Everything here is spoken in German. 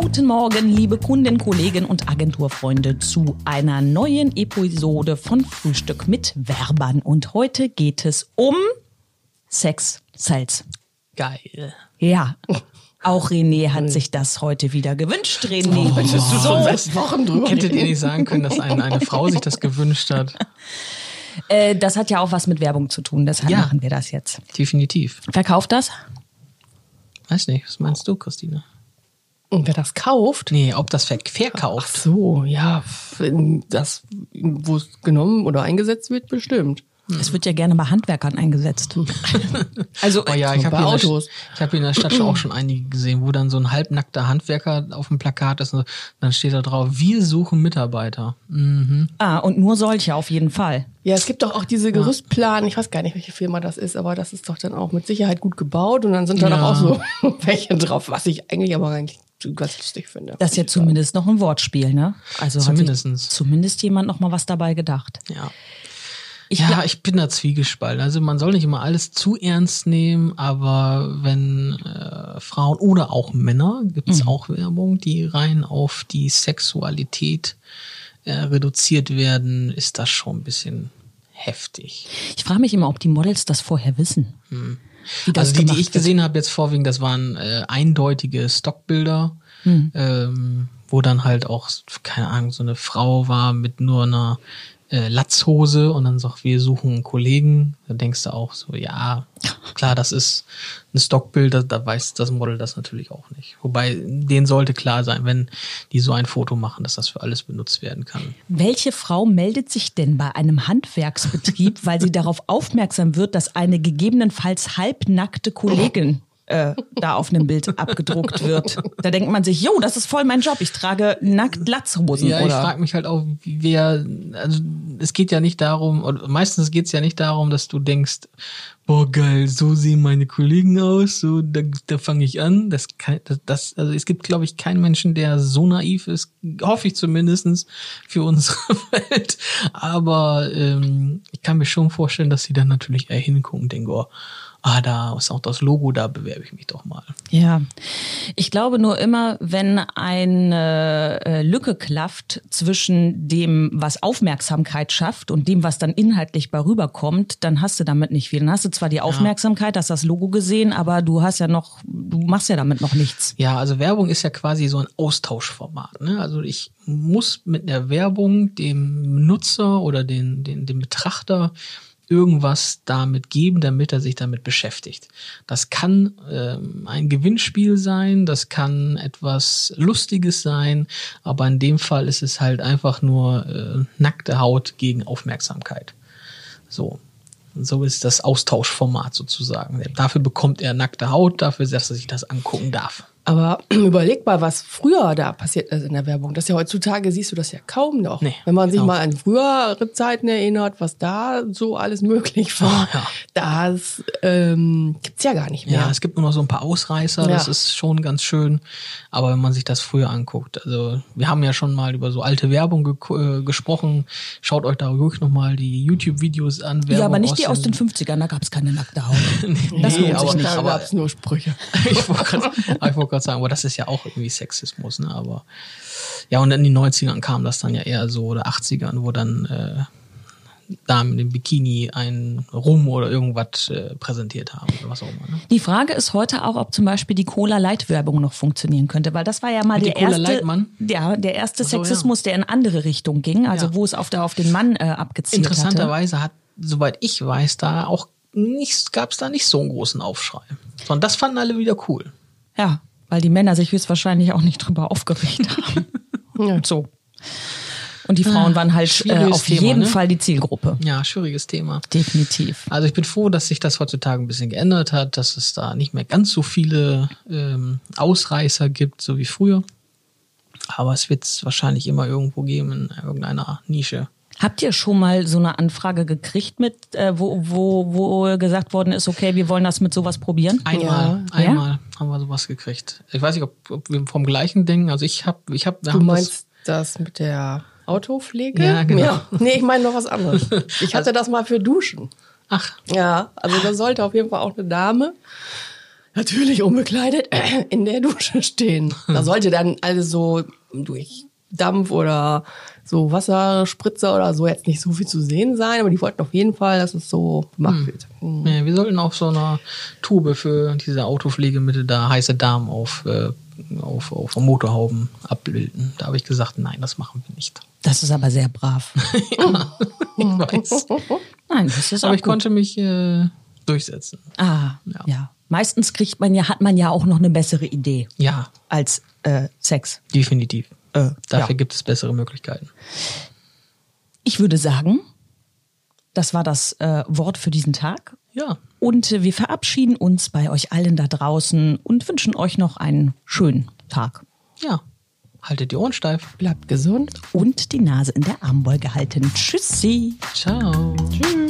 Guten Morgen, liebe Kunden, Kollegen und Agenturfreunde zu einer neuen Episode von Frühstück mit Werbern. Und heute geht es um Sex Sales. Geil. Ja. Auch René hat sich das heute wieder gewünscht, René. Oh, so. schon seit Wochen drüber. Hättet ihr nicht sagen können, dass eine, eine Frau sich das gewünscht hat? Äh, das hat ja auch was mit Werbung zu tun, deshalb Ja. machen wir das jetzt. Definitiv. Verkauft das? Weiß nicht, was meinst du, Christine? Und wer das kauft? Nee, ob das ver Ach verkauft. so, ja, das, wo es genommen oder eingesetzt wird, bestimmt. Es wird ja gerne bei Handwerkern eingesetzt. Also Oh ja, ich habe der Autos. Ich hab hier in der Stadt schon auch schon einige gesehen, wo dann so ein halbnackter Handwerker auf dem Plakat ist und dann steht da drauf, wir suchen Mitarbeiter. Mhm. ah, und nur solche auf jeden Fall. Ja, es gibt doch auch diese Gerüstplan, ich weiß gar nicht, welche Firma das ist, aber das ist doch dann auch mit Sicherheit gut gebaut und dann sind da Ja. doch auch so welche drauf, was ich eigentlich aber eigentlich ganz lustig finde. Das ist ja zumindest noch ein Wortspiel, ne? Also hat sich Zumindestens. zumindest jemand noch mal was dabei gedacht. Ja. Ich ja, ich bin da zwiegespalten. Also man soll nicht immer alles zu ernst nehmen, aber wenn äh, Frauen oder auch Männer, gibt es auch Werbung, die rein auf die Sexualität äh, reduziert werden, ist das schon ein bisschen heftig. Ich frage mich immer, ob die Models das vorher wissen. Das also die, die ich gesehen habe jetzt vorwiegend, das waren äh, eindeutige Stockbilder, ähm, wo dann halt auch, keine Ahnung, so eine Frau war mit nur einer äh, Latzhose und dann sagt, wir suchen einen Kollegen. Da denkst du auch so, ja, klar, das ist ein Stockbild, da, da weiß das Model das natürlich auch nicht. Wobei, denen sollte klar sein, wenn die so ein Foto machen, dass das für alles benutzt werden kann. Welche Frau meldet sich denn bei einem Handwerksbetrieb, weil sie darauf aufmerksam wird, dass eine gegebenenfalls halbnackte Kollegin äh, da auf einem Bild abgedruckt wird? Da denkt man sich, jo, das ist voll mein Job. Ich trage nackt Latzhosen. Ja, ich oder? frage mich halt auch, wer, also es geht ja nicht darum, oder meistens geht es ja nicht darum, dass du denkst, boah geil, so sehen meine Kollegen aus, so da, da fange ich an. Das, kann, das, also es gibt, glaube ich, keinen Menschen, der so naiv ist, hoffe ich zumindestens für unsere Welt. Aber ähm, ich kann mir schon vorstellen, dass sie dann natürlich eher hingucken und denken, oh, ah, da ist auch das Logo, da bewerbe ich mich doch mal. Ja, ich glaube nur immer, wenn eine äh, Lücke klafft zwischen dem, was Aufmerksamkeit schafft und dem, was dann inhaltlich bei rüberkommt, dann hast du damit nicht viel. Dann hast du zwar die Aufmerksamkeit, hast das Logo gesehen, aber du hast ja noch, du machst ja damit noch nichts. Ja, also Werbung ist ja quasi so ein Austauschformat. Ne? Also ich muss mit der Werbung dem Nutzer oder den, den, dem Betrachter irgendwas damit geben, damit er sich damit beschäftigt. Das kann ähm, ein Gewinnspiel sein, das kann etwas Lustiges sein, aber in dem Fall ist es halt einfach nur äh, nackte Haut gegen Aufmerksamkeit. So. So ist das Austauschformat sozusagen. Dafür bekommt er nackte Haut, dafür, dass er sich das angucken darf. Aber überleg mal, was früher da passiert ist in der Werbung. Das ist ja heutzutage siehst du das ja kaum noch. Nee, Wenn man sich genau. mal an frühere Zeiten erinnert, was da so alles möglich war, Oh, ja. das ähm, gibt's ja gar nicht mehr. Ja, es gibt nur noch so ein paar Ausreißer, das Ja. ist schon ganz schön. Aber wenn man sich das früher anguckt, also wir haben ja schon mal über so alte Werbung ge äh, gesprochen. Schaut euch da ruhig nochmal die YouTube-Videos an. ja, Werbung aber nicht die aus den 50ern, da gab es keine nackte Haut. Das Nee, lohnt sich aber- nicht. da aber- gab's nur Sprüche. ich wollte gerade grad sagen, aber das ist ja auch irgendwie Sexismus, ne? Aber ja, und in den 90ern kam das dann ja eher so, oder 80ern, wo dann äh, Damen dem Bikini ein Rum oder irgendwas äh, präsentiert haben oder was auch immer. Ne? Die Frage ist heute auch, ob zum Beispiel die Cola-Light-Werbung noch funktionieren könnte, weil das war ja mal der erste, ja, der erste so, ja. Sexismus, der in andere Richtung ging, also Ja. wo es auf, der, auf den Mann äh, abgezielt hatte. Interessanterweise hat, soweit ich weiß, da auch gab es da nicht so einen großen Aufschrei. Sondern das fanden alle wieder cool. Ja, weil die Männer sich höchstwahrscheinlich auch nicht drüber aufgeregt haben. Ja. So. Und die Frauen waren halt äh, auf Thema, jeden ne? Fall die Zielgruppe. Ja, schwieriges Thema. Definitiv. Also ich bin froh, dass sich das heutzutage ein bisschen geändert hat, dass es da nicht mehr ganz so viele ähm, Ausreißer gibt, so wie früher. Aber es wird es wahrscheinlich immer irgendwo geben in irgendeiner Nische. Habt ihr schon mal so eine Anfrage gekriegt mit, äh, wo, wo, wo gesagt worden ist, okay, wir wollen das mit sowas probieren? Einmal, Ja. einmal haben wir sowas gekriegt. Ich weiß nicht, ob, ob wir vom gleichen denken. Also ich habe, ich habe, Du meinst das mit der Autopflege? Ja, genau. Nee, ich meine noch was anderes. Ich hatte das mal für Duschen. ach, Ja, also da sollte auf jeden Fall auch eine Dame natürlich unbekleidet in der Dusche stehen. Da sollte dann alles so durch Dampf oder so Wasserspritzer oder so jetzt nicht so viel zu sehen sein, aber die wollten auf jeden Fall, dass es so gemacht wird. Hm. Ja, wir sollten auf so einer Tube für diese Autopflegemittel da heiße Damen auf, äh, auf, auf Motorhauben abbilden. Da habe ich gesagt, nein, das machen wir nicht. Das ist aber sehr brav. ja, ich weiß. Nein, das ist Aber auch ich gut. konnte mich äh, durchsetzen. Ah, Ja. ja. Meistens kriegt man ja, hat man ja auch noch eine bessere Idee Ja, als äh, Sex. definitiv. Äh, Dafür ja. gibt es bessere Möglichkeiten. Ich würde sagen, das war das äh, Wort für diesen Tag. Ja, Und äh, wir verabschieden uns bei euch allen da draußen und wünschen euch noch einen schönen Tag. ja. Haltet die Ohren steif. Bleibt gesund. Und die Nase in der Armbeuge halten. Tschüssi. Ciao. Tschüss.